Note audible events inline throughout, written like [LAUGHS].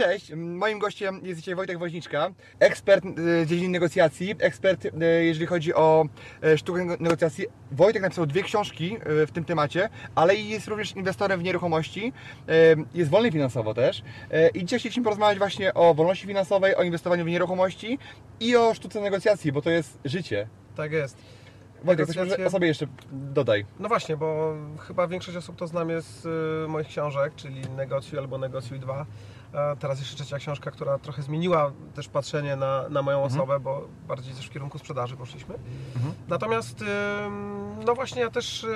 Cześć, moim gościem jest dzisiaj Wojtek Woźniczka, ekspert y, z dziedziny negocjacji, ekspert y, jeżeli chodzi o y, sztukę nego- negocjacji. Wojtek napisał dwie książki w tym temacie, ale jest również inwestorem w nieruchomości, jest wolny finansowo też i dzisiaj chcieliśmy porozmawiać właśnie o wolności finansowej, o inwestowaniu w nieruchomości i o sztuce negocjacji, bo to jest życie. Tak jest. Wojtek, coś może o sobie jeszcze dodaj. No właśnie, bo chyba większość osób to zna mnie z y, moich książek, czyli Negocjuj albo Negocjuj 2. Teraz jeszcze trzecia książka, która trochę zmieniła też patrzenie na, na moją osobę, bo bardziej też w kierunku sprzedaży poszliśmy. Natomiast, ym, no właśnie, ja też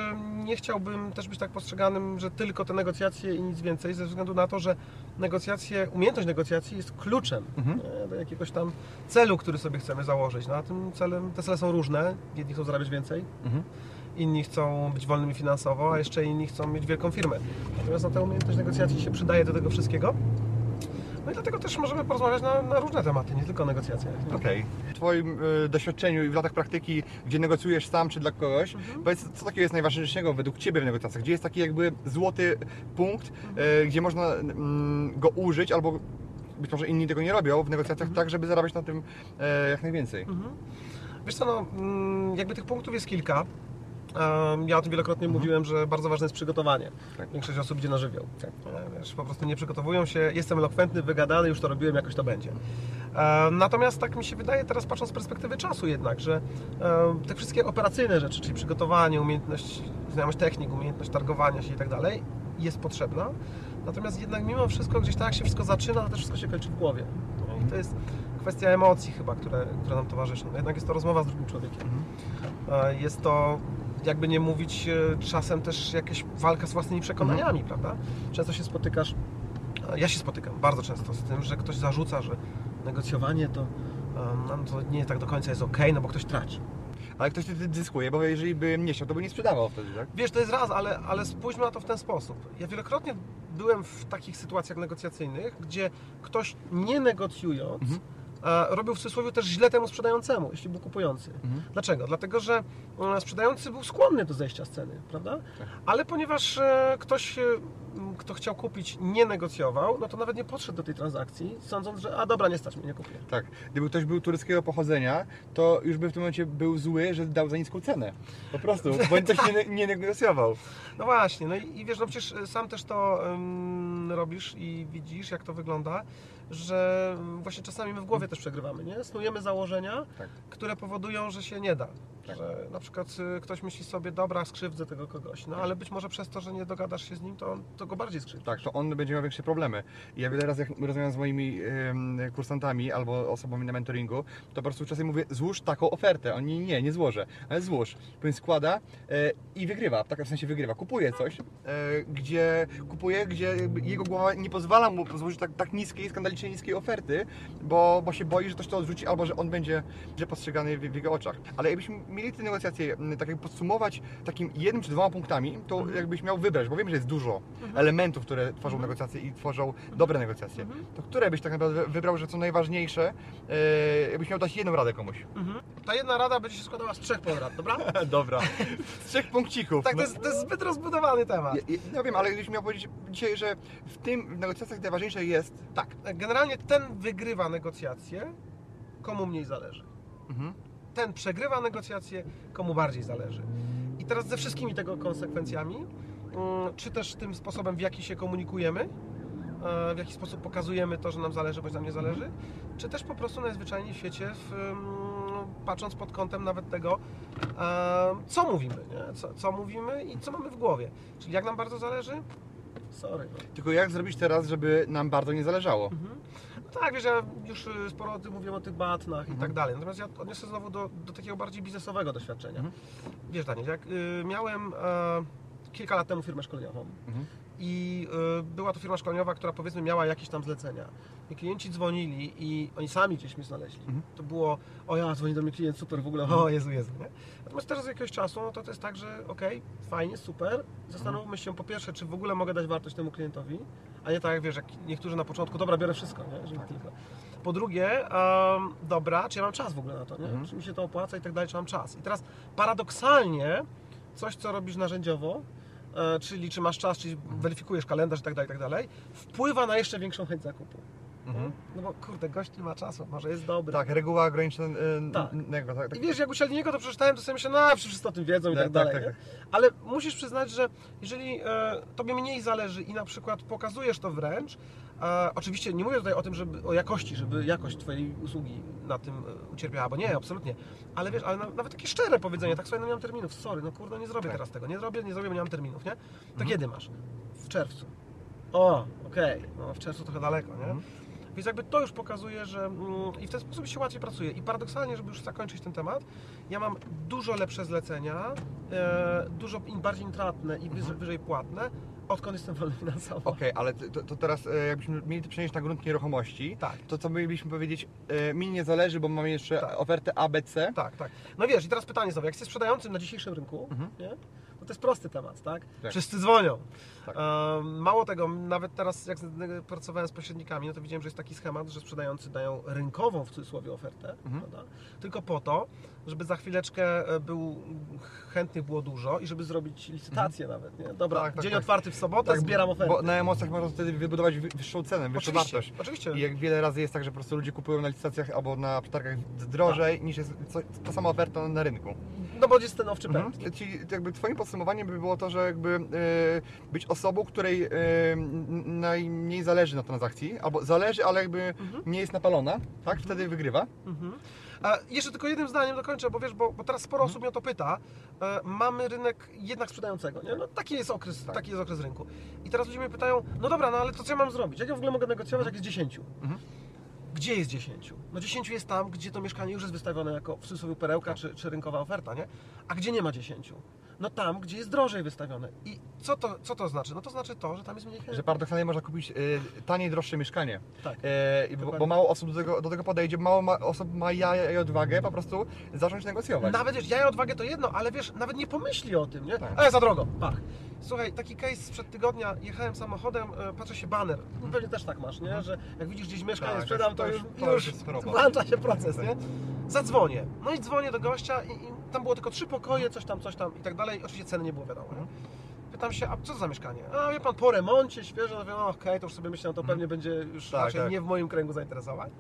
nie chciałbym też być tak postrzeganym, że tylko te negocjacje i nic więcej, ze względu na to, że negocjacje, umiejętność negocjacji jest kluczem nie, do jakiegoś tam celu, który sobie chcemy założyć. No a tym celem, te cele są różne. Jedni chcą zarabiać więcej, inni chcą być wolnymi finansowo, a jeszcze inni chcą mieć wielką firmę. Natomiast no, ta umiejętność negocjacji się przydaje do tego wszystkiego. No i dlatego też możemy porozmawiać na, na różne tematy, nie tylko o negocjacjach. Okej. W Twoim y, doświadczeniu i w latach praktyki, gdzie negocjujesz sam czy dla kogoś, powiedz, co takiego jest najważniejszego według Ciebie w negocjacjach? Gdzie jest taki jakby złoty punkt, y, gdzie można mm, go użyć, albo być może inni tego nie robią w negocjacjach, tak, żeby zarabiać na tym e, jak najwięcej? Wiesz co, no, mm, jakby tych punktów jest kilka. Ja o tym wielokrotnie mówiłem, że bardzo ważne jest przygotowanie. Tak. Większość osób idzie na żywioł. E, Wiesz, po prostu nie przygotowują się, jestem elokwentny, wygadany, już to robiłem, jakoś to będzie. Em, Natomiast tak mi się wydaje teraz patrząc z perspektywy czasu jednak, że em, te wszystkie operacyjne rzeczy, czyli przygotowanie, umiejętność, znajomość technik, umiejętność targowania się i tak dalej, jest potrzebna. Natomiast jednak mimo wszystko gdzieś tak jak się wszystko zaczyna, to też wszystko się kończy w głowie. I to jest kwestia emocji chyba, które, które nam towarzyszą. No jednak jest to rozmowa z drugim człowiekiem. E, Jest to, jakby nie mówić, e, czasem też jakaś walka z własnymi przekonaniami, prawda? Często się spotykasz, e, ja się spotykam bardzo często z tym, że ktoś zarzuca, że negocjowanie to, e, no, to nie tak do końca jest ok, no bo ktoś traci. Ale ktoś wtedy zyskuje, bo jeżeli by nie chciał, to by nie sprzedawał wtedy, tak? Wiesz, to jest raz, ale, ale spójrzmy na to w ten sposób. Ja wielokrotnie byłem w takich sytuacjach negocjacyjnych, gdzie ktoś nie negocjując, e, robił w cudzysłowie też źle temu sprzedającemu, jeśli był kupujący. Dlaczego? Dlatego, że e, sprzedający był skłonny do zejścia z ceny, prawda? Ale ponieważ e, ktoś, e, kto chciał kupić, nie negocjował, no to nawet nie podszedł do tej transakcji, sądząc, że a dobra, nie stać mnie, nie kupię. Tak. Gdyby ktoś był tureckiego pochodzenia, to już by w tym momencie był zły, że dał za niską cenę. Po prostu, [LAUGHS] bo ktoś nie, nie negocjował. No właśnie, no i, i wiesz, no przecież sam też to ym, robisz i widzisz, jak to wygląda, że właśnie czasami my w głowie też przegrywamy, nie? Snujemy założenia, Tak. które powodują, że się nie da. Tak. Że na przykład y, ktoś myśli sobie, dobra, skrzywdzę tego kogoś, no ale być może przez to, że nie dogadasz się z nim, to, on, to go bardziej skrzywdzi. Tak, to on będzie miał większe problemy. I ja wiele razy, jak rozmawiam z moimi kursantami albo osobami na mentoringu, to po prostu czasem mówię, złóż taką ofertę. Oni nie, nie złożę, ale złóż. Powiem składa e, i wygrywa, tak w sensie wygrywa. Kupuje coś, e, gdzie kupuje, gdzie jego głowa nie pozwala mu złożyć tak, tak niskiej, skandalicznie niskiej oferty, bo, bo się boi, że ktoś to odrzuci albo że on będzie źle postrzegany w, w jego oczach. Ale jakbyśmy mieli te negocjacje, tak jak podsumować takim jednym czy dwoma punktami, to jakbyś miał wybrać, bo wiem, że jest dużo elementów, które tworzą negocjacje i tworzą dobre negocjacje. To które byś tak naprawdę wybrał, że są najważniejsze, e, jakbyś miał dać jedną radę komuś? Ta jedna rada będzie się składała z trzech porad, dobra? [LAUGHS] Dobra. Z trzech punkcików. Tak, to No. jest, to jest zbyt rozbudowany temat. Ja, ja, wiem, ale gdybyś miał powiedzieć dzisiaj, że w tym w negocjacjach najważniejsze jest Tak, generalnie ten wygrywa negocjacje, komu mniej zależy. Mhm. Ten przegrywa negocjacje, komu bardziej zależy. I teraz ze wszystkimi tego konsekwencjami, mm, czy też tym sposobem, w jaki się komunikujemy, e, w jaki sposób pokazujemy to, że nam zależy, bądź nam nie zależy, czy też po prostu najzwyczajniej w świecie, w, mm, patrząc pod kątem nawet tego, e, co mówimy? Co, co mówimy i co mamy w głowie. Czyli jak nam bardzo zależy? Sorry. Tylko jak zrobić teraz, żeby nam bardzo nie zależało? No tak, wiesz, ja już y, sporo o tym mówiłem, o tych batnach i tak dalej. Natomiast ja odniosę znowu do, do takiego bardziej biznesowego doświadczenia. Wiesz, Daniel, jak y, miałem e, kilka lat temu firmę szkoleniową Mhm. I y, była to firma szkoleniowa, która powiedzmy miała jakieś tam zlecenia. I klienci dzwonili i oni sami gdzieś mnie znaleźli. Mhm. To było, o ja, dzwoni do mnie klient, super, w ogóle, o Jezu, Jezu. Nie? Natomiast teraz z jakiegoś czasu, no to to jest tak, że okej, fajnie, super, zastanówmy się po pierwsze, czy w ogóle mogę dać wartość temu klientowi, a nie tak jak wiesz, jak niektórzy na początku, dobra, biorę wszystko, nie? Żeby tylko. Po drugie, em, dobra, czy ja mam czas w ogóle na to, nie? Mhm. Czy mi się to opłaca i tak dalej, czy mam czas. I teraz paradoksalnie, coś co robisz narzędziowo, czyli czy masz czas, czyli weryfikujesz kalendarz i tak dalej, i tak dalej, wpływa na jeszcze większą chęć zakupu. Mhm. No bo kurde, gość nie ma czasu, może jest dobry. Tak, reguła ograniczonego, Tak. tak, tak. I wiesz, jak usiadli niego, to przeczytałem, to sobie myślę, no przecież wszyscy o tym wiedzą i Tak, tak, tak, dalej. tak, nie? Ale musisz przyznać, że jeżeli e, tobie mniej zależy i na przykład pokazujesz to wręcz, e, oczywiście nie mówię tutaj o tym, żeby o jakości, żeby jakość twojej usługi na tym e, ucierpiała, bo nie, absolutnie. Ale wiesz, ale na, nawet takie szczere powiedzenie, tak sobie, no nie mam terminów, sorry, no kurde, nie zrobię Tak. teraz tego, nie zrobię, nie zrobię, bo nie mam terminów, nie? To Mhm. kiedy masz? W czerwcu. O, okej, no w czerwcu trochę daleko, nie? Mhm. Więc jakby to już pokazuje, że mm, i w ten sposób się łatwiej pracuje. I paradoksalnie, żeby już zakończyć ten temat, ja mam dużo lepsze zlecenia, e, dużo bardziej intratne i wyżej, Mhm. wyżej płatne, odkąd jestem wolny finansowo. [LAUGHS] Okej, ale to, to teraz e, jakbyśmy mieli to przenieść na grunt nieruchomości, Tak. to co mielibyśmy powiedzieć, e, mi nie zależy, bo mamy jeszcze Tak. ofertę ABC. Tak, tak. No wiesz, i teraz pytanie znowu, jak jesteś sprzedającym na dzisiejszym rynku, Mhm. nie? No to jest prosty temat, tak? Tak. Wszyscy dzwonią. Tak. Mało tego, nawet teraz jak pracowałem z pośrednikami, no to widziałem, że jest taki schemat, że sprzedający dają rynkową w cudzysłowie ofertę, Mhm. tylko po to, żeby za chwileczkę e, był chętnych było dużo i żeby zrobić licytację nawet, nie? Dobra, Tak, tak, dzień tak. otwarty w sobotę, zbieram ofertę. Bo na emocjach można wtedy wybudować wy- wyższą cenę, wyższą oczywiście, wartość. oczywiście. I jak wiele razy jest tak, że po prostu ludzie kupują na licytacjach albo na przetargach drożej niż jest co, ta sama oferta na rynku. No bo jest ten owczy Mhm. pęd. Czyli jakby twoim podsumowaniem by było to, że jakby e, być osobą, której e, najmniej zależy na transakcji, albo zależy, ale jakby Mhm. nie jest napalona, tak? Wtedy wygrywa. Mhm. Jeszcze tylko jednym zdaniem dokończę, bo wiesz, bo, bo teraz sporo osób mnie o to pyta. E, mamy rynek jednak sprzedającego, nie? No, taki, jest okres, Tak. taki jest okres rynku. I teraz ludzie mnie pytają, no dobra, no ale to co ja mam zrobić? Jak ja w ogóle mogę negocjować, jak jest 10? Mhm. Gdzie jest 10? No 10 jest tam, gdzie to mieszkanie już jest wystawione jako w cudzysłowie perełka czy, czy rynkowa oferta, nie? A gdzie nie ma 10? No tam, gdzie jest drożej wystawione. I co to, co to znaczy? No to znaczy to, że tam jest mniej chętnych. Że paradoksalnie można kupić e, taniej, droższe mieszkanie. Tak. E, i bo, bo mało osób do tego, do tego podejdzie, mało ma, osób ma jaja i odwagę po prostu zacząć negocjować. Nawet wiesz, ja i odwagę to jedno, ale wiesz, nawet nie pomyśli o tym, nie? Tak. Ale za drogo, pach. Słuchaj, taki case sprzed tygodnia, jechałem samochodem, e, patrzę się baner, pewnie też tak masz, nie? Że jak widzisz gdzieś mieszkanie, Tak, sprzedam, to już- to już już włącza się proces, nie? Zadzwonię. No i dzwonię do gościa i, i tam było tylko trzy pokoje, coś tam, coś tam i tak dalej. Oczywiście ceny nie było wiadomo? Pytam się, a co to za mieszkanie? A wie pan, po remoncie, świeże, no no okej, to już sobie myślę, no to pewnie będzie już Tak, raczej tak. nie w moim kręgu zainteresowań.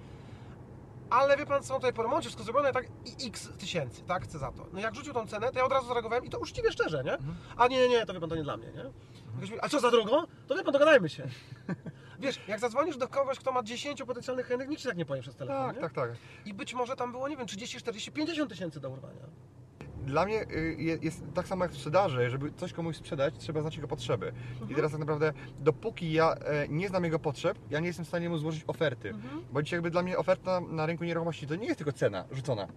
Ale wie pan, są tutaj po remoncie, wszystko zrobione, tak, i x tysięcy, tak, chcę za to. No jak rzucił tą cenę, to ja od razu zareagowałem i to uczciwie szczerze, nie? A nie, nie, nie, to wie pan, to nie dla mnie, nie? Mówi, A co za drogo? To wie pan, dogadajmy się. [LAUGHS] Wiesz, jak zadzwonisz do kogoś, kto ma 10 potencjalnych chętnych, nikt ci tak nie powie przez telefon, tak, nie? tak, tak. I być może tam było, nie wiem, 30, 40, 50 tysięcy do urwania. Dla mnie y, je- jest tak samo jak w sprzedaży, żeby coś komuś sprzedać, trzeba znać jego potrzeby. I teraz tak naprawdę, dopóki ja e, nie znam jego potrzeb, ja nie jestem w stanie mu złożyć oferty. Mhm. Bo dzisiaj jakby dla mnie oferta na rynku nieruchomości to nie jest tylko cena rzucona,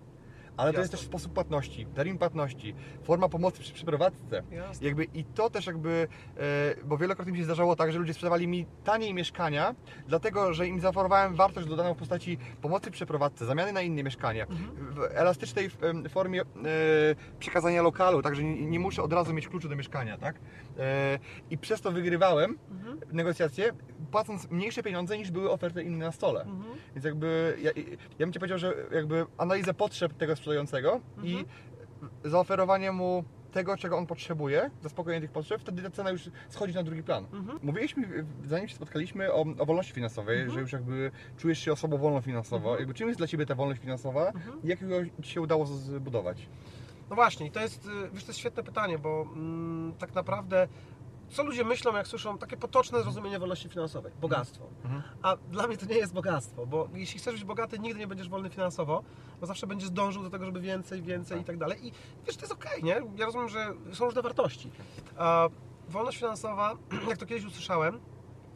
ale to jest Jasne. też sposób płatności, termin płatności, forma pomocy przy przeprowadzce. Jasne. Jakby i to też jakby, e, bo wielokrotnie mi się zdarzało tak, że ludzie sprzedawali mi taniej mieszkania, dlatego że im zaoferowałem wartość dodaną w postaci pomocy przeprowadzce, zamiany na inne mieszkanie, w elastycznej formie e, przekazania lokalu, także nie, nie muszę od razu mieć kluczu do mieszkania, tak? E, I przez to wygrywałem Mhm. negocjacje, płacąc mniejsze pieniądze niż były oferty inne na stole. Mhm. Więc jakby ja, ja bym Ci powiedział, że jakby analizę potrzeb tego sprzedającego i zaoferowanie mu tego, czego on potrzebuje, zaspokojenie tych potrzeb, wtedy ta cena już schodzi na drugi plan. Mhm. Mówiliśmy, zanim się spotkaliśmy, o, o wolności finansowej, że już jakby czujesz się osobą wolną finansowo. Jakby czym jest dla Ciebie ta wolność finansowa i jak ją Ci się udało zbudować? No właśnie, to jest, y, wiesz, to jest świetne pytanie, bo mm, tak naprawdę co ludzie myślą, jak słyszą takie potoczne zrozumienie wolności finansowej? Bogactwo. Mhm. A dla mnie to nie jest bogactwo, bo jeśli chcesz być bogaty, nigdy nie będziesz wolny finansowo, bo zawsze będziesz dążył do tego, żeby więcej, więcej i tak dalej. I wiesz, to jest okej, nie? Ja rozumiem, że są różne wartości. A wolność finansowa, [CLEARS THROAT] jak to kiedyś usłyszałem,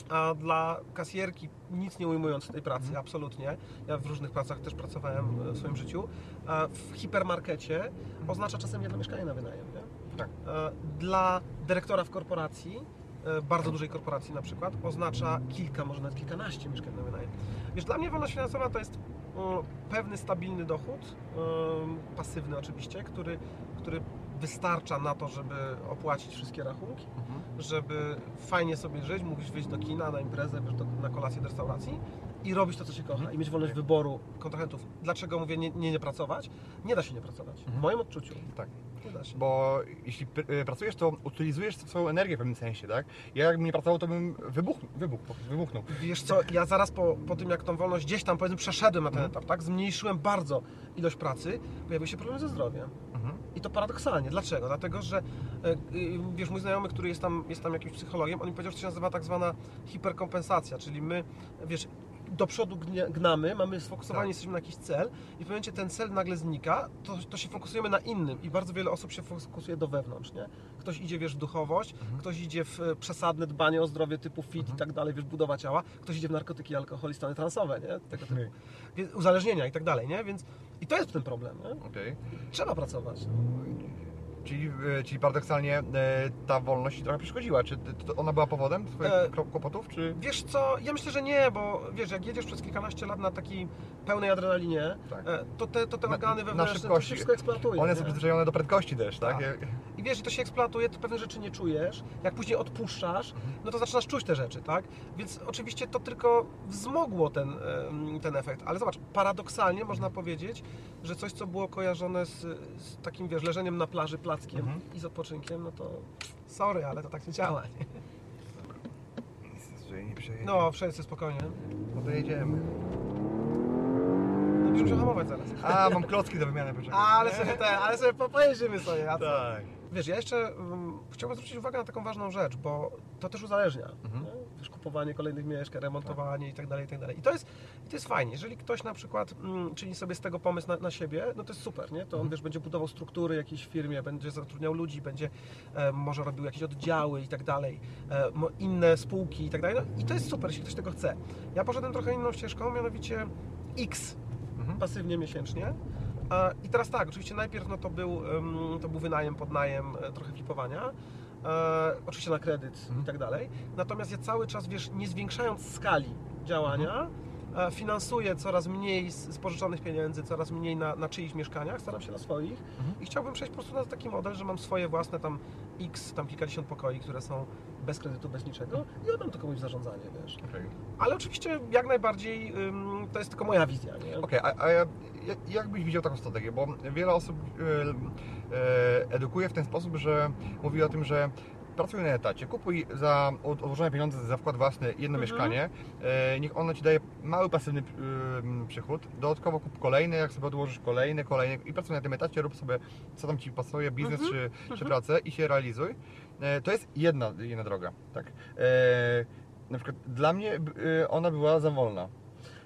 a dla kasjerki, nic nie ujmując tej pracy, absolutnie. Ja w różnych pracach też pracowałem e, w swoim życiu. A w hipermarkecie oznacza czasem jedno mieszkanie na wynajem. Nie? Tak. e, dla dyrektora w korporacji, e, bardzo dużej korporacji na przykład, oznacza kilka, może nawet kilkanaście mieszkań na wynajem. Wiesz, dla mnie wolność finansowa to jest pewny stabilny dochód, em, pasywny oczywiście, który, który wystarcza na to, żeby opłacić wszystkie rachunki, Mhm. żeby fajnie sobie żyć, mógłbyś wyjść do kina, na imprezę, do, na kolację do restauracji i robić to, co się kocha i mieć wolność wyboru kontrahentów. Dlaczego mówię nie, nie, nie pracować? Nie da się nie pracować. W moim odczuciu Tak. Bo jeśli y, pracujesz, to utylizujesz swoją energię w pewnym sensie, tak? Ja jakbym nie pracował, to bym wybuch, wybuch, wybuchnął. Wiesz co, ja zaraz po, po tym, jak tą wolność gdzieś tam, powiedzmy, przeszedłem na ten etap, tak, zmniejszyłem bardzo ilość pracy, pojawiły się problemy ze zdrowiem. Mhm. I to paradoksalnie. Dlaczego? Dlatego, że e, y, wiesz, mój znajomy, który jest tam, jest tam jakimś psychologiem, on mi powiedział, że to się nazywa tak zwana hiperkompensacja, czyli my, wiesz, do przodu gnamy, mamy sfokusowani, Tak. jesteśmy na jakiś cel i w momencie ten cel nagle znika, to, to się fokusujemy na innym i bardzo wiele osób się fokusuje do wewnątrz, nie? Ktoś idzie, wiesz, w duchowość, ktoś idzie w e, przesadne dbanie o zdrowie typu fit i tak dalej, wiesz, budowa ciała, ktoś idzie w narkotyki, alkohol i stany transowe, nie? Tego typu. Więc uzależnienia i tak dalej, nie? Więc i to jest ten problem, nie? Okej. Trzeba pracować. Czyli, y, czyli paradoksalnie y, ta wolność ci trochę przeszkodziła. Czy ona była powodem twoich E, kłopotów, czy... Wiesz co, ja myślę, że nie, bo wiesz, jak jedziesz przez kilkanaście lat na takiej pełnej adrenalinie, Tak. e, to te, to te organy na wewnętrzne to się wszystko eksploatuje. One są przyzwyczajone do prędkości też, tak? Tak. I wiesz, że to się eksploatuje, to pewne rzeczy nie czujesz. Jak później odpuszczasz, no to zaczynasz czuć te rzeczy, tak? Więc oczywiście to tylko wzmogło ten, ten efekt. Ale zobacz, paradoksalnie można powiedzieć, że coś, co było kojarzone z, z takim, wiesz, leżeniem na plaży plackiem Mhm. i z odpoczynkiem, no to sorry, ale to tak nie działa. Nie? Że nie przejedzie. No, wszyscy spokojnie. No to jedziemy. No, Będziemy się hamować zaraz. A, mam klocki do wymiany, poczekaj. Ale sobie te, ale sobie po- pojeździmy sobie, a co? Tak. Wiesz, ja jeszcze um, chciałbym zwrócić uwagę na taką ważną rzecz, bo to też uzależnia. Mhm. Wiesz, kupowanie kolejnych mieszkań, remontowanie i tak dalej, i tak dalej. I to jest, to jest fajnie. Jeżeli ktoś na przykład mm, czyni sobie z tego pomysł na, na siebie, no to jest super, nie? To on, wiesz, będzie budował struktury jakiejś firmie, będzie zatrudniał ludzi, będzie e, może robił jakieś oddziały i tak dalej, e, inne spółki i tak dalej. No i to jest super, jeśli ktoś tego chce. Ja poszedłem trochę inną ścieżką, mianowicie X Mhm. pasywnie miesięcznie. A, I teraz tak, oczywiście najpierw no to, był, em, to był wynajem, podnajem, e, trochę flipowania, e, oczywiście na kredyt Mhm. i tak dalej. Natomiast ja cały czas, wiesz, nie zwiększając skali działania, e, finansuję coraz mniej z, pożyczonych pieniędzy, coraz mniej na, na czyichś mieszkaniach, staram się na swoich Mhm. i chciałbym przejść po prostu na taki model, że mam swoje własne tam x, tam kilkadziesiąt pokoi, które są bez kredytu, bez niczego i oddam to komuś w zarządzanie, wiesz. Okej. Ale oczywiście jak najbardziej ym, to jest tylko moja wizja, nie? Okej, a, a ja- ja- jak byś widział taką strategię? Bo wiele osób e, e, edukuje w ten sposób, że mówi o tym, że pracuj na etacie, kupuj za od- odłożone pieniądze za wkład własny jedno Mhm. mieszkanie, e, niech ono Ci daje mały pasywny przychód, dodatkowo kup kolejny, jak sobie odłożysz kolejny, kolejny i pracuj na tym etacie, rób sobie co tam Ci pasuje, biznes Mhm. czy, czy pracę i się realizuj. E, to jest jedna, jedna droga, tak. E, na przykład dla mnie ona była za wolna.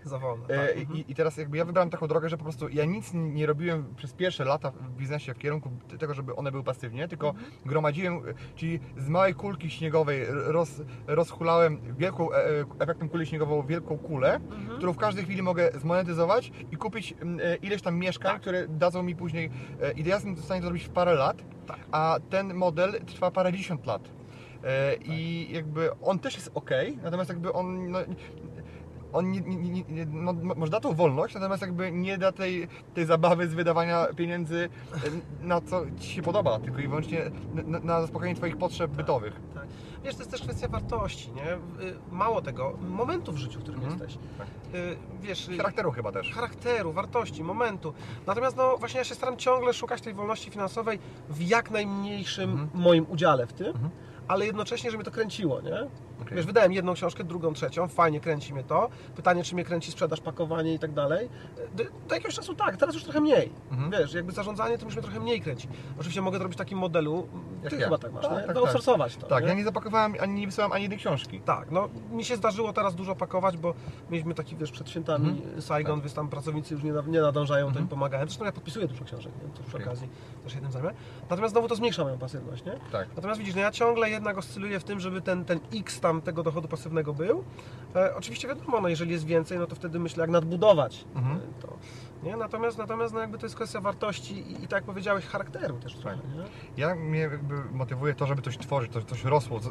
[LAUGHS] Za wolno. E, tak. Mhm. I, I teraz jakby ja wybrałem taką drogę, że po prostu ja nic nie robiłem przez pierwsze lata w biznesie w kierunku tego, żeby one były pasywnie, tylko Mhm. gromadziłem, e, czyli z małej kulki śniegowej roz, rozhulałem wielką, e, efektem kuli śniegową wielką kulę, Mhm. którą w każdej chwili mogę zmonetyzować i kupić e, ileś tam mieszkań, Tak. które dadzą mi później, e, i ja jestem w stanie to zrobić w parę lat, Tak. a ten model trwa parędziesiąt lat. E, I jakby on też jest ok, natomiast jakby on no, on nie, nie, nie, no, może da tą wolność, natomiast jakby nie da tej, tej zabawy z wydawania pieniędzy na co Ci się podoba, tylko i wyłącznie na, na zaspokojenie Twoich potrzeb bytowych. Tak. Wiesz, to jest też kwestia wartości, nie? Y, Mało tego, momentu w życiu, w którym Mhm. jesteś. Tak. Y, Wiesz, y, Charakteru chyba też. charakteru, wartości, momentu. Natomiast no właśnie ja się staram ciągle szukać tej wolności finansowej w jak najmniejszym Mhm. moim udziale w tym, Mhm. ale jednocześnie, żeby to kręciło, nie? Okej. Wiesz, wydałem jedną książkę, drugą, trzecią, fajnie kręci mnie to. Pytanie, czy mnie kręci sprzedaż, pakowanie i tak dalej. Do, do jakiegoś czasu tak, teraz już trochę mniej. Mhm. Wiesz, jakby zarządzanie to już mnie trochę mniej kręci. Oczywiście mogę to robić w takim modelu, Jak ty ja. chyba tak masz, Tak, nie? tak, tak. Outsourcować to, Tak, nie? ja nie zapakowałem ani nie wysłałem ani jednej książki. Tak, no mi się zdarzyło teraz dużo pakować, bo mieliśmy taki, wiesz, przed świętami Mhm. Saigon, więc tam pracownicy już nie, nie nadążają, to Mhm. im pomagałem. Zresztą ja podpisuję dużo książek, nie? to przy Okej. okazji też tym zajmę. Natomiast znowu to zmniejsza moją pasywność, nie? Tak. Natomiast widzisz, no ja ciągle jednak oscyluję w tym, żeby ten, ten X tam tego dochodu pasywnego był. E, oczywiście wiadomo, no jeżeli jest więcej, no to wtedy myślę, jak nadbudować Mhm. e, to. Nie? Natomiast, natomiast no jakby to jest kwestia wartości i, i tak jak powiedziałeś, charakteru też trochę. Ja mnie jakby motywuje to, żeby coś tworzyć, to, coś rosło e,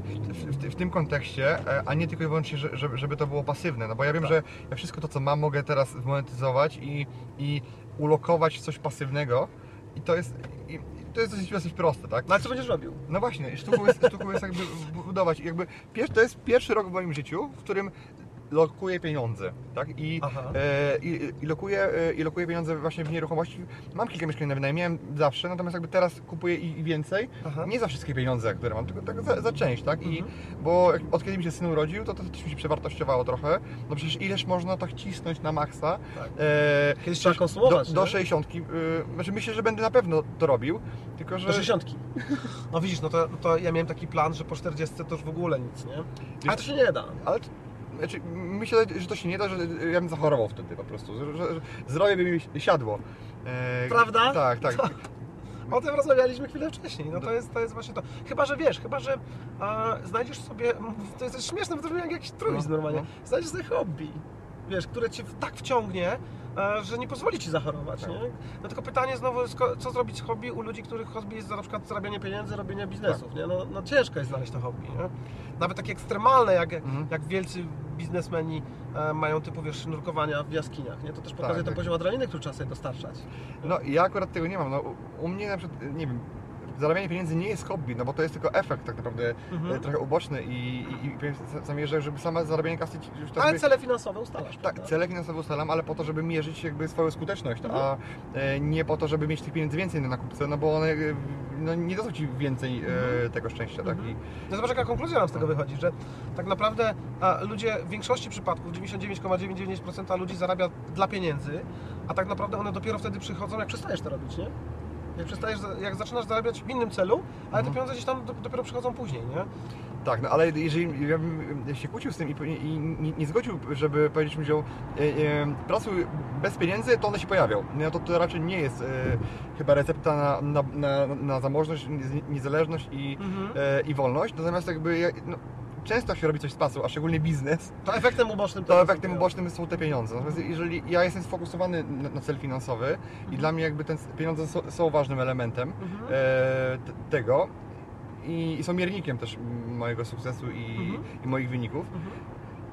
w, w, w tym kontekście, e, a nie tylko i wyłącznie, że- żeby, żeby to było pasywne. No bo ja wiem, Tak. że ja wszystko to, co mam, mogę teraz zmonetyzować i, i ulokować w coś pasywnego. I to jest, i to jest dosyć, dosyć proste, tak? No ale co będziesz robił? No właśnie, sztuką jest, sztuką jest jakby budować. Jakby to jest pierwszy rok w moim życiu, w którym lokuję pieniądze, tak? I, e, i, i, lokuję, e, I lokuję pieniądze właśnie w nieruchomości. Mam kilka mieszkań na wynajem, miałem zawsze, natomiast jakby teraz kupuję i, i więcej. Aha. Nie za wszystkie pieniądze, które mam, tylko tak za, za część, tak? I, Mhm. bo od kiedy mi się syn urodził, to to też mi się przewartościowało trochę. No przecież ileż można tak cisnąć na maksa. Tak. E, Kiedyś trzeba konsumować, Do, do nie? 60. Y, znaczy myślę, że będę na pewno to robił, tylko że... Do 60. No widzisz, no to, to ja miałem taki plan, że po 40 to już w ogóle nic, nie? Ale to się nie da. Ale znaczy, myślę, że to się nie da, że ja bym zachorował wtedy po prostu. Że, że, że zdrowie by mi siadło. E, Prawda? Tak, tak. O tym rozmawialiśmy chwilę wcześniej. No to jest, to jest właśnie to. Chyba, że wiesz, chyba, że a, znajdziesz sobie. To jest śmieszne, bo to jak jakiś truizm No, normalnie. no. Znajdziesz sobie hobby, wiesz, które cię tak wciągnie, a, że nie pozwoli ci zachorować. Tak. Nie? No tylko pytanie znowu, co zrobić z hobby u ludzi, których hobby jest na przykład zarabianie pieniędzy, robienie biznesów. Tak. Nie? No, no ciężko jest znaleźć to hobby. Nie? Nawet takie ekstremalne, jak, Mhm. jak wielcy biznesmeni e, mają typu wiesz, nurkowania w jaskiniach. Nie? To też pokazuje ten tak. poziom adrenaliny, który trzeba sobie dostarczać. No ja akurat tego nie mam. No, u mnie na przykład, nie wiem, zarabianie pieniędzy nie jest hobby, no bo to jest tylko efekt tak naprawdę Mhm. e, trochę uboczny i, i, i zamierzam, żeby sama zarabianie kasy już tak Ale cele finansowe ustalasz. Tak, prawda? cele finansowe ustalam, ale po to, żeby mierzyć jakby swoją skuteczność, a e, nie po to, żeby mieć tych pieniędzy więcej na nakupce, no bo one e, no, nie dadzą Ci więcej e, tego szczęścia, tak? I, No zobacz jaka konkluzja nam z tego wychodzi, że tak naprawdę ludzie w większości przypadków, 99,99% ludzi zarabia dla pieniędzy, a tak naprawdę one dopiero wtedy przychodzą, jak przestajesz to robić, nie? Jak, przestajesz, jak zaczynasz zarabiać w innym celu, ale te Mhm. pieniądze gdzieś tam do, dopiero przychodzą później, nie? Tak, no ale jeżeli ja bym się kłócił z tym i, i nie, nie zgodził, żeby powiedzieć mi, że e, pracuj bez pieniędzy, to one się pojawią. No to, to raczej nie jest e, chyba recepta na, na, na, na zamożność, niez- niezależność i, Mhm. e, i wolność. Natomiast jakby ja, no, często się robi coś z pasą, a szczególnie biznes, To efektem ubocznym to efektem ubocznym są te pieniądze. Natomiast jeżeli ja jestem sfokusowany na, na cel finansowy Mhm. i dla mnie jakby te pieniądze są, są ważnym elementem Mhm. e, t- tego i, i są miernikiem też mojego sukcesu i, Mhm. i moich wyników. Mhm.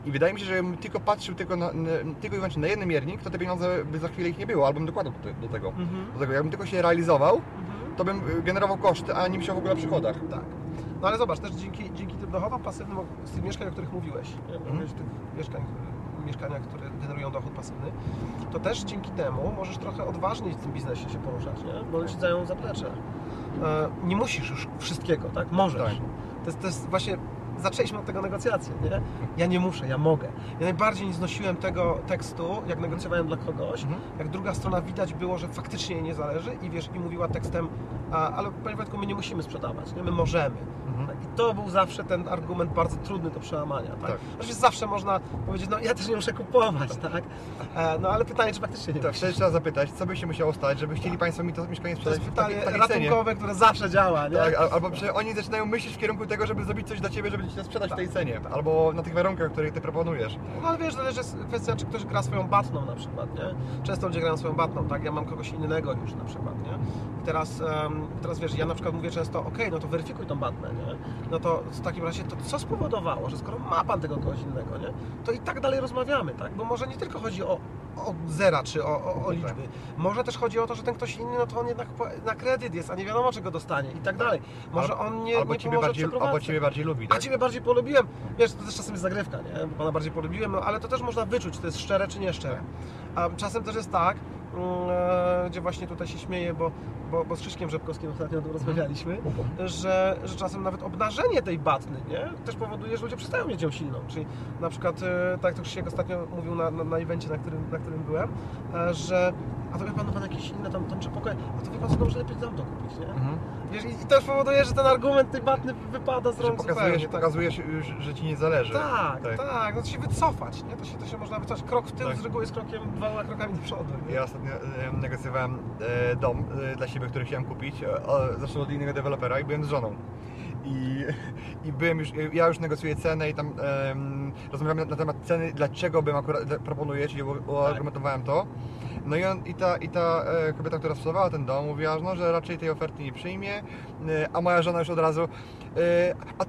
I wydaje mi się, że jakbym tylko patrzył tylko, na, na, tylko i wyłącznie na jeden miernik, to te pieniądze by za chwilę ich nie było, albo bym dokładał do, te- do tego. Mhm. Do tego. Jakbym tylko się realizował, Mhm. to bym generował koszty, a nie myślał w ogóle o przychodach. Tak. No ale zobacz, też dzięki, dzięki dochodom pasywnym z tych mieszkań, o których mówiłeś, o tych mieszkań, mieszkania, które generują dochód pasywny, to też dzięki temu możesz trochę odważniej w tym biznesie się poruszać, nie? bo ci dają zaplecze. E, nie musisz już wszystkiego, tak? Możesz. Tak. To, jest, to jest właśnie, zaczęliśmy od tego negocjacje, nie? Ja nie muszę, ja mogę. Ja najbardziej nie znosiłem tego tekstu, jak negocjowałem dla kogoś, Mhm. jak druga strona widać było, że faktycznie jej nie zależy i wiesz, i mówiła tekstem, a, ale panie Wojtku, my nie musimy sprzedawać, nie? my możemy. Mhm. Tak? I to był zawsze ten argument bardzo trudny do przełamania. Tak? Tak. Oczywiście zawsze można powiedzieć, no ja też nie muszę kupować, tak? E, No ale pytanie, czy faktycznie nie To muszę. wtedy trzeba zapytać, co by się musiało stać, żeby chcieli Państwo mi to mieszkanie To jest sprzedać w pytanie takiej, takiej cenie. ratunkowe, które zawsze działa, nie? Tak, al- albo że oni zaczynają myśleć w kierunku tego, żeby zrobić coś dla Ciebie, żeby Ci to sprzedać Tak, w tej cenie. Albo na tych warunkach, które Ty proponujesz. No ale wiesz, zależy jest kwestia, czy ktoś gra swoją batną na przykład, nie? Często ludzie grają swoją batną, tak? Ja mam kogoś innego już na przykład, nie? I teraz, em, teraz wiesz, ja na przykład mówię często, okej, no to weryfikuj tą batnę, nie? No to w takim razie, to co spowodowało, że skoro ma Pan tego kogoś innego, nie? To i tak dalej rozmawiamy, tak? Bo może nie tylko chodzi o, o zera, czy o, o, o Tak. liczby. Może też chodzi o to, że ten ktoś inny, no to on jednak na kredyt jest, a nie wiadomo czego dostanie i tak dalej. Może on nie, albo, nie ciebie bardziej, albo Ciebie bardziej lubi, A tak? Ciebie bardziej polubiłem. Wiesz, to też czasem jest zagrywka, nie? Bo Pana bardziej polubiłem, no ale to też można wyczuć, czy to jest szczere, czy nieszczere. A czasem też jest tak, gdzie właśnie tutaj się śmieję, bo, bo, bo z Krzyśkiem Rzepkowskim ostatnio o tym rozmawialiśmy, że, że czasem nawet obnażenie tej batny, nie? Też powoduje, że ludzie przestają mieć ją silną. Czyli na przykład, e, tak jak to Krzysiek ostatnio mówił na, na, na evencie, na którym, na którym byłem, e, że a to wie Pan, no Pan jakieś inne tam, tam czy pokoje, a to wie Pan, co dobrze lepiej tam to kupić, nie? Mhm. Wiesz, i, i też powoduje, że ten argument tej batny wypada z rąk pokazujesz, zupełnie, tak? pokazujesz już, że Ci nie zależy. Tak, tak, no to się wycofać, nie? To się, to się można wycofać. Krok w tył Tak. z reguły jest krokiem, dwoma krokami do przodu. Nie? Ja ostatnio e, negocjowałem e, dom e, dla siebie, który chciałem kupić, e, zresztą od innego dewelopera i byłem z żoną. I, i byłem już, ja już negocjuję cenę i tam rozmawiamy na temat ceny, dlaczego bym akurat proponuję, czyli u- uargumentowałem to. No i, on, i ta, i ta e, kobieta, która sprzedawała ten dom, mówiła, że no, że raczej tej oferty nie przyjmie, e, a moja żona już od razu, e, a,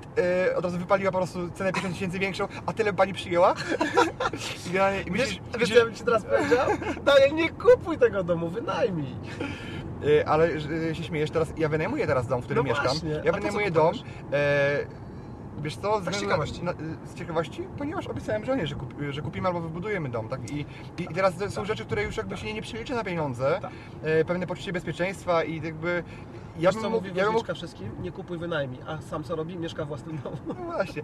od razu wypaliła po prostu cenę 50 tysięcy większą, a tyle pani przyjęła? [LAUGHS] I, Wiesz, myślisz, wiesz co ja bym Ci teraz powiedział? Daj, nie kupuj tego domu, wynajmij. Ale się śmiejesz teraz, ja wynajmuję teraz dom, w którym No mieszkam. właśnie, Ja wynajmuję dom. E, wiesz co, Tak z względu ciekawości. Na, z ciekawości, ponieważ obiecałem żonie, że, kup, że kupimy albo wybudujemy dom, tak? I, i, i teraz są rzeczy, które już jakby się nie przeliczy na pieniądze, Tak. e, pewne poczucie bezpieczeństwa i jakby... Ja Wiesz bym co mógł- mówi ja bym mógł wszystkim? Nie kupuj, wynajmij. A sam co robi? Mieszka w własnym domu. no właśnie,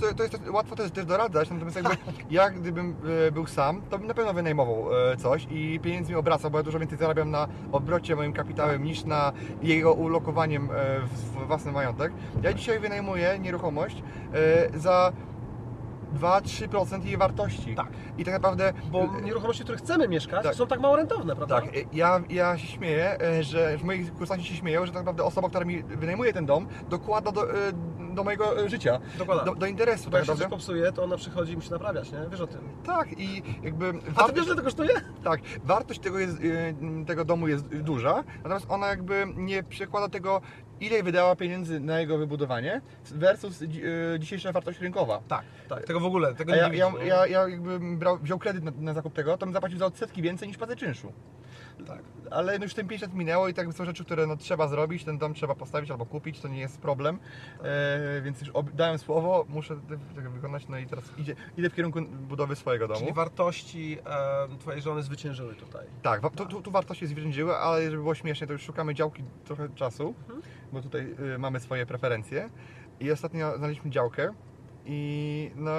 to, to jest łatwo też, też doradzać, natomiast jakby [LAUGHS] ja gdybym e, był sam, to bym na pewno wynajmował e, coś i pieniędzmi obracał, bo ja dużo więcej zarabiam na obrocie moim kapitałem niż na jego ulokowaniem e, w własny majątek. Ja dzisiaj wynajmuję nieruchomość za 2-3% jej wartości. Tak. I tak naprawdę Bo e, nieruchomości, w których chcemy mieszkać, Tak. są tak mało rentowne, prawda? tak, e, ja, ja się śmieję, że w moich kursanci się śmieją, że tak naprawdę osoba, która mi wynajmuje ten dom, dokłada do, do mojego e, życia, Dokładnie. do, do interesu. Bo jak tak się coś popsuje, to ona przychodzi i musi naprawiać, nie? Wiesz o tym. Tak, i jakby A ty wiesz, wartość, ile to kosztuje? tak, wartość tego, jest, y, tego domu jest duża, natomiast ona jakby nie przekłada tego, ile wydała pieniędzy na jego wybudowanie versus y, dzisiejsza wartość rynkowa. Tak, tak. Tego w ogóle, tego A nie ja, ja, nie? ja, ja jakbym brał, wziął kredyt na, na zakup tego, to bym zapłacił za odsetki więcej niż płacę czynszu. Tak. Ale no już ten 5 lat minęło i tak są rzeczy, które no, trzeba zrobić, ten dom trzeba postawić albo kupić, to nie jest problem. E, więc już dałem słowo, muszę te- tego wykonać, no i teraz idzie, idę w kierunku budowy swojego domu. Czyli wartości e, twojej żony zwyciężyły tutaj. Tak, wa- tu, tu, tu wartości zwyciężyły, ale żeby było śmiesznie, to już szukamy działki trochę czasu, Mhm. bo tutaj y, mamy swoje preferencje. I ostatnio znaleźliśmy działkę i no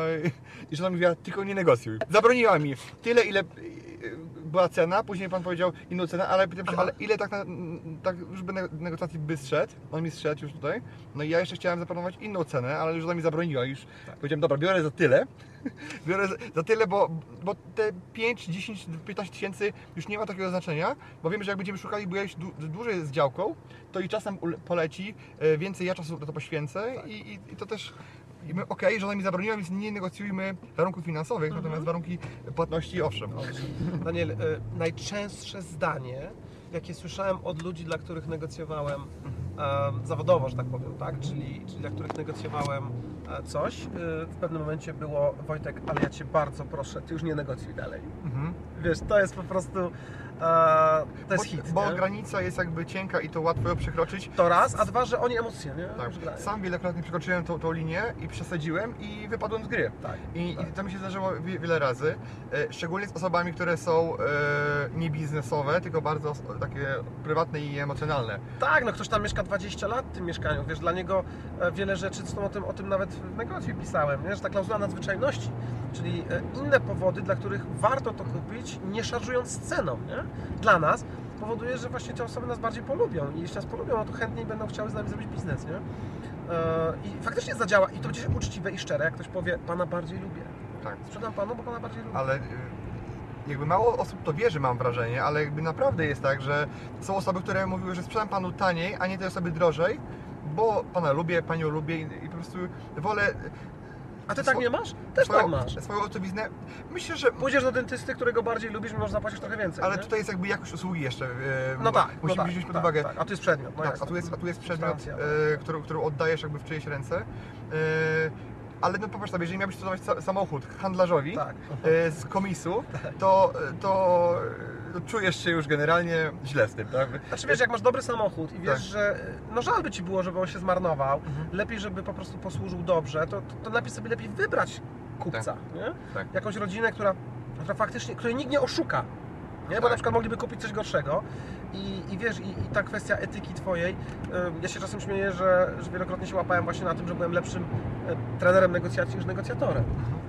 i- żona mi mówiła, tylko nie negocjuj. Zabroniła mi tyle, ile y, była cena, później pan powiedział inną cenę, ale ale ile tak, na, tak już by ne- negocjacji by zszedł? On mi zszedł już tutaj. No i ja jeszcze chciałem zaproponować inną cenę, ale już żona mi zabroniła. Już Tak. powiedziałem, dobra, biorę za tyle. [LAUGHS] Biorę za, za tyle, bo, bo te 5, 10, 15 tysięcy już nie ma takiego znaczenia, bo wiem, że jak będziemy szukali, bo ja już dłu- dłużej z działką, to i czasem poleci, e, więcej ja czasu na to poświęcę Tak. i, i, i to też i my, okej, żona mi zabroniła, więc nie negocjujmy warunków finansowych, Mhm. natomiast warunki płatności owszem. Daniel, e, najczęstsze zdanie, jakie słyszałem od ludzi, dla których negocjowałem zawodowo, że tak powiem, tak? Czyli, czyli dla których negocjowałem e, coś, e, w pewnym momencie było Wojtek, ale ja Cię bardzo proszę, Ty już nie negocjuj dalej. Mhm. Wiesz, to jest po prostu, to jest bo, hit, Bo nie? granica jest jakby cienka i to łatwo ją przekroczyć. To raz, a dwa, że oni emocje, nie? Tak. Grają. Sam wielokrotnie przekroczyłem tą, tą linię i przesadziłem i wypadłem z gry. Tak, I, tak. I to mi się zdarzyło wie, wiele razy, e, szczególnie z osobami, które są e, nie biznesowe, tylko bardzo takie prywatne i emocjonalne. Tak, no ktoś tam mieszka 20 lat w tym mieszkaniu, wiesz, dla niego e, wiele rzeczy, zresztą o tym, o tym nawet w negocie pisałem, nie? że ta klauzula nadzwyczajności, czyli e, inne powody, dla których warto to kupić, nie szarżując ceną, nie? Dla nas powoduje, że właśnie te osoby nas bardziej polubią i jeśli nas polubią, no to chętniej będą chciały z nami zrobić biznes, nie? E, I faktycznie zadziała i to będzie uczciwe i szczere, jak ktoś powie, Pana bardziej lubię. Tak. Sprzedam Panu, bo Pana bardziej lubię. Ale e, jakby mało osób to wierzy, mam wrażenie, ale jakby naprawdę jest tak, że są osoby, które mówiły, że sprzedam panu taniej, a nie tej osoby drożej, bo pana lubię, panią lubię i, i po prostu wolę A Ty tak nie masz? Też swoją, tak masz. swoją ojcowiznę. Myślę, że Pójdziesz do dentysty, którego bardziej lubisz, możesz zapłacić trochę więcej, ale nie? tutaj jest jakby jakość usługi jeszcze. e, No tak, Musimy no tak, wziąć pod tak, uwagę. Tak, a tu jest przedmiot. No tak, jasne. a tu jest, a tu jest przedmiot, e, którą, którą oddajesz jakby w czyjeś ręce. E, ale no popatrz sobie, jeżeli miałbyś sprzedawać sa- samochód handlarzowi Tak. e, z komisu, [LAUGHS] to, to czujesz się już generalnie źle z tym, tak? Znaczy wiesz, jak masz dobry samochód i wiesz, Tak. że no żal by Ci było, żeby on się zmarnował, Mhm. lepiej, żeby po prostu posłużył dobrze, to, to, to lepiej sobie lepiej wybrać kupca, nie? Tak. Jakąś rodzinę, która, która faktycznie, której nikt nie oszuka, nie? Bo Tak. na przykład mogliby kupić coś gorszego i, i wiesz, i, i ta kwestia etyki Twojej, ja się czasem śmieję, że, że wielokrotnie się łapałem właśnie na tym, że byłem lepszym e, trenerem negocjacji niż negocjatorem,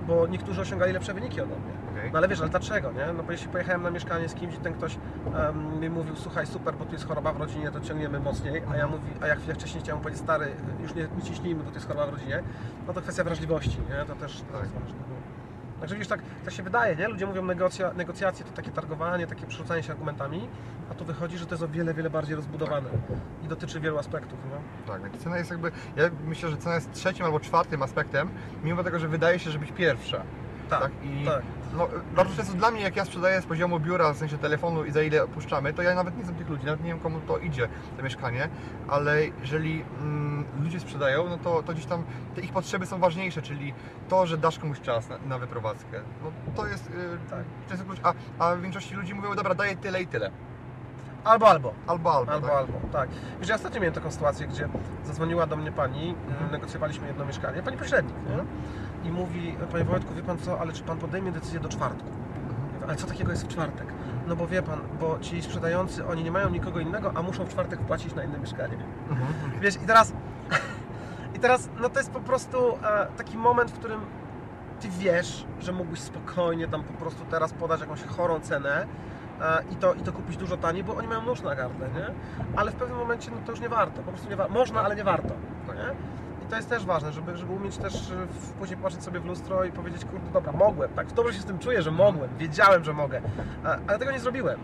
bo niektórzy osiągali lepsze wyniki ode mnie. No ale wiesz, ale dlaczego, nie? No bo jeśli pojechałem na mieszkanie z kimś i ten ktoś em, mi mówił, słuchaj, super, bo tu jest choroba w rodzinie, to ciągniemy mocniej, a ja mówi, a jak chwilę wcześniej chciałem powiedzieć, stary, już nie, nie ciśnijmy, bo to jest choroba w rodzinie, no to kwestia wrażliwości, nie? To też to Tak. jest ważne. Także wiesz, tak, tak się wydaje, nie? Ludzie mówią negocja, negocjacje to takie targowanie, takie przerzucanie się argumentami, a tu wychodzi, że to jest o wiele, wiele bardziej rozbudowane i dotyczy wielu aspektów, nie? Tak, cena jest jakby, ja myślę, że cena jest trzecim albo czwartym aspektem, mimo tego, że wydaje się, że być pierwsza. Tak, I tak. no, bardzo często dla mnie, jak ja sprzedaję z poziomu biura, w sensie telefonu i za ile opuszczamy, to ja nawet nie znam tych ludzi, nawet nie wiem komu to idzie, to mieszkanie, ale jeżeli mm, ludzie sprzedają, no to, to gdzieś tam te ich potrzeby są ważniejsze, czyli to, że dasz komuś czas na, na wyprowadzkę. No to jest yy, Tak. często klucz, a, a w większości ludzi mówią, dobra, daję tyle i tyle. Albo, albo. Albo, albo. Albo, tak? albo, tak. Wiesz, ja ostatnio miałem taką sytuację, gdzie zadzwoniła do mnie pani, Mhm. negocjowaliśmy jedno mieszkanie, pani pośrednik, nie? I mówi, panie Wojtku, wie pan co, ale czy pan podejmie decyzję do czwartku? Ale co takiego jest w czwartek? No bo wie pan, bo ci sprzedający, oni nie mają nikogo innego, a muszą w czwartek wpłacić na inne mieszkanie. Wiesz, i teraz, [LAUGHS] i teraz, no to jest po prostu e, taki moment, w którym ty wiesz, że mógłbyś spokojnie tam po prostu teraz podać jakąś chorą cenę e, i, to, i to kupić dużo taniej, bo oni mają nóż na gardle, nie? Ale w pewnym momencie no, to już nie warto, po prostu nie warto. Można, ale nie warto, Tak. nie? To jest też ważne, żeby, żeby umieć też e, w- później patrzeć sobie w lustro i powiedzieć, kurde, dobra, mogłem, tak, dobrze się z tym czuję, że mogłem, wiedziałem, że mogę, ale tego nie zrobiłem.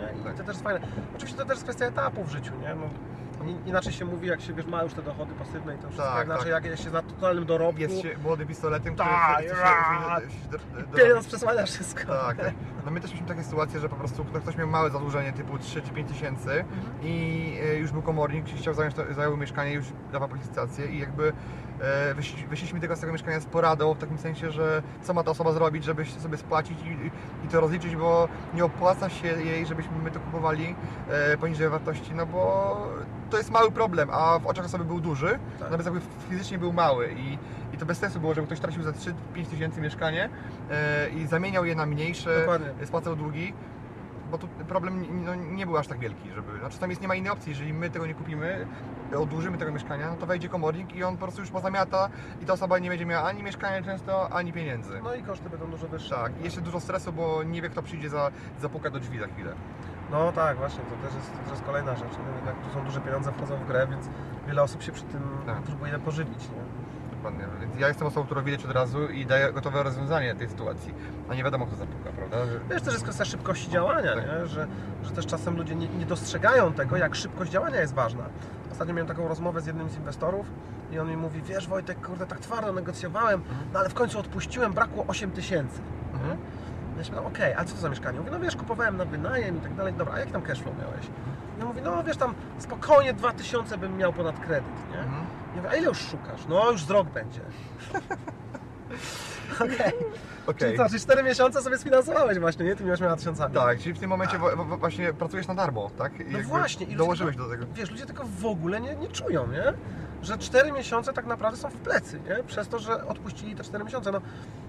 Nie? I Tak. to też jest fajne. Oczywiście to też jest kwestia etapu w życiu, nie? No, in- inaczej się mówi, jak się wiesz, ma już te dochody pasywne i to wszystko, Tak, inaczej, tak. jak się na totalnym dorobku, Jest się młodym pistoletem, który Tak, chce się- chce się- się do- do- pieniądz przesłania wszystko. Tak, tak. No my też mieliśmy takie sytuacje, że po prostu kto- ktoś miał małe zadłużenie typu 3 czy 5 tysięcy Mhm. i e, już był komornik, chciał zająć, to- zajął mieszkanie, już dawał licytację i jakby e, wyszli- wyszliśmy tego z tego mieszkania z poradą w takim sensie, że co ma ta osoba zrobić, żeby sobie spłacić i, i to rozliczyć, bo nie opłaca się jej, żebyśmy my to kupowali e, poniżej wartości, no bo to jest mały problem, a w oczach osoby był duży, Tak. natomiast jakby fizycznie był mały i, i to bez sensu było, żeby ktoś tracił za 3-5 tysięcy mieszkanie e, i zamieniał je na mniejsze, Dokładnie. spłacał długi, bo tu problem nie- no, nie był aż tak wielki, żeby, znaczy tam jest, nie ma innej opcji, jeżeli my tego nie kupimy, odłożymy tego mieszkania, no to wejdzie komornik i on po prostu już pozamiata i ta osoba nie będzie miała ani mieszkania często, ani pieniędzy. No i koszty będą dużo wyższe. Tak, i jeszcze dużo stresu, bo nie wie kto przyjdzie za, zapuka do drzwi za chwilę. No tak, właśnie, to też jest, to też jest kolejna rzecz. Jednak tu są duże pieniądze wchodzą w grę, więc wiele osób się przy tym Tak. próbuje pożywić. Nie? Dokładnie, więc ja jestem osobą, która widać od razu i daje gotowe rozwiązanie tej sytuacji, a nie wiadomo kto zapuka, prawda? Wiesz, też jest kwestia szybkości działania, Tak. nie? Że, że też czasem ludzie nie, nie dostrzegają tego, jak szybkość działania jest ważna. Ostatnio miałem taką rozmowę z jednym z inwestorów i on mi mówi, wiesz Wojtek, kurde, tak twardo negocjowałem, no ale w końcu odpuściłem, brakło 8 tysięcy. Mhm. Ja się pytam, okej, a co to za mieszkanie? Mówi, no wiesz, kupowałem na wynajem i tak dalej. Dobra, a jaki tam cashflow miałeś? Ja mówię, no wiesz, tam spokojnie 2000 bym miał ponad kredyt, nie? Mhm. Ja mówię, a ile już szukasz? No już z rok będzie. [LAUGHS] Okej. Okej. Czyli co, czyli 4 miesiące sobie sfinansowałeś właśnie, nie? Tymi 8 tysiącami. Tak, czyli w tym momencie wo- wo- właśnie pracujesz na darmo, tak? I No właśnie. i Dołożyłeś tego- do tego. Wiesz, ludzie tego w ogóle nie, nie czują, nie? Że 4 miesiące tak naprawdę są w plecy, nie? Przez to, że odpuścili te 4 miesiące. No,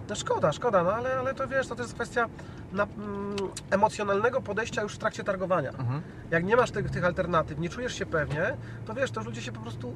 no szkoda, szkoda, no ale, ale to wiesz, to, to jest kwestia na, mm, emocjonalnego podejścia już w trakcie targowania. Mhm. Jak nie masz tych, tych alternatyw, nie czujesz się pewnie, to wiesz, to już ludzie się po prostu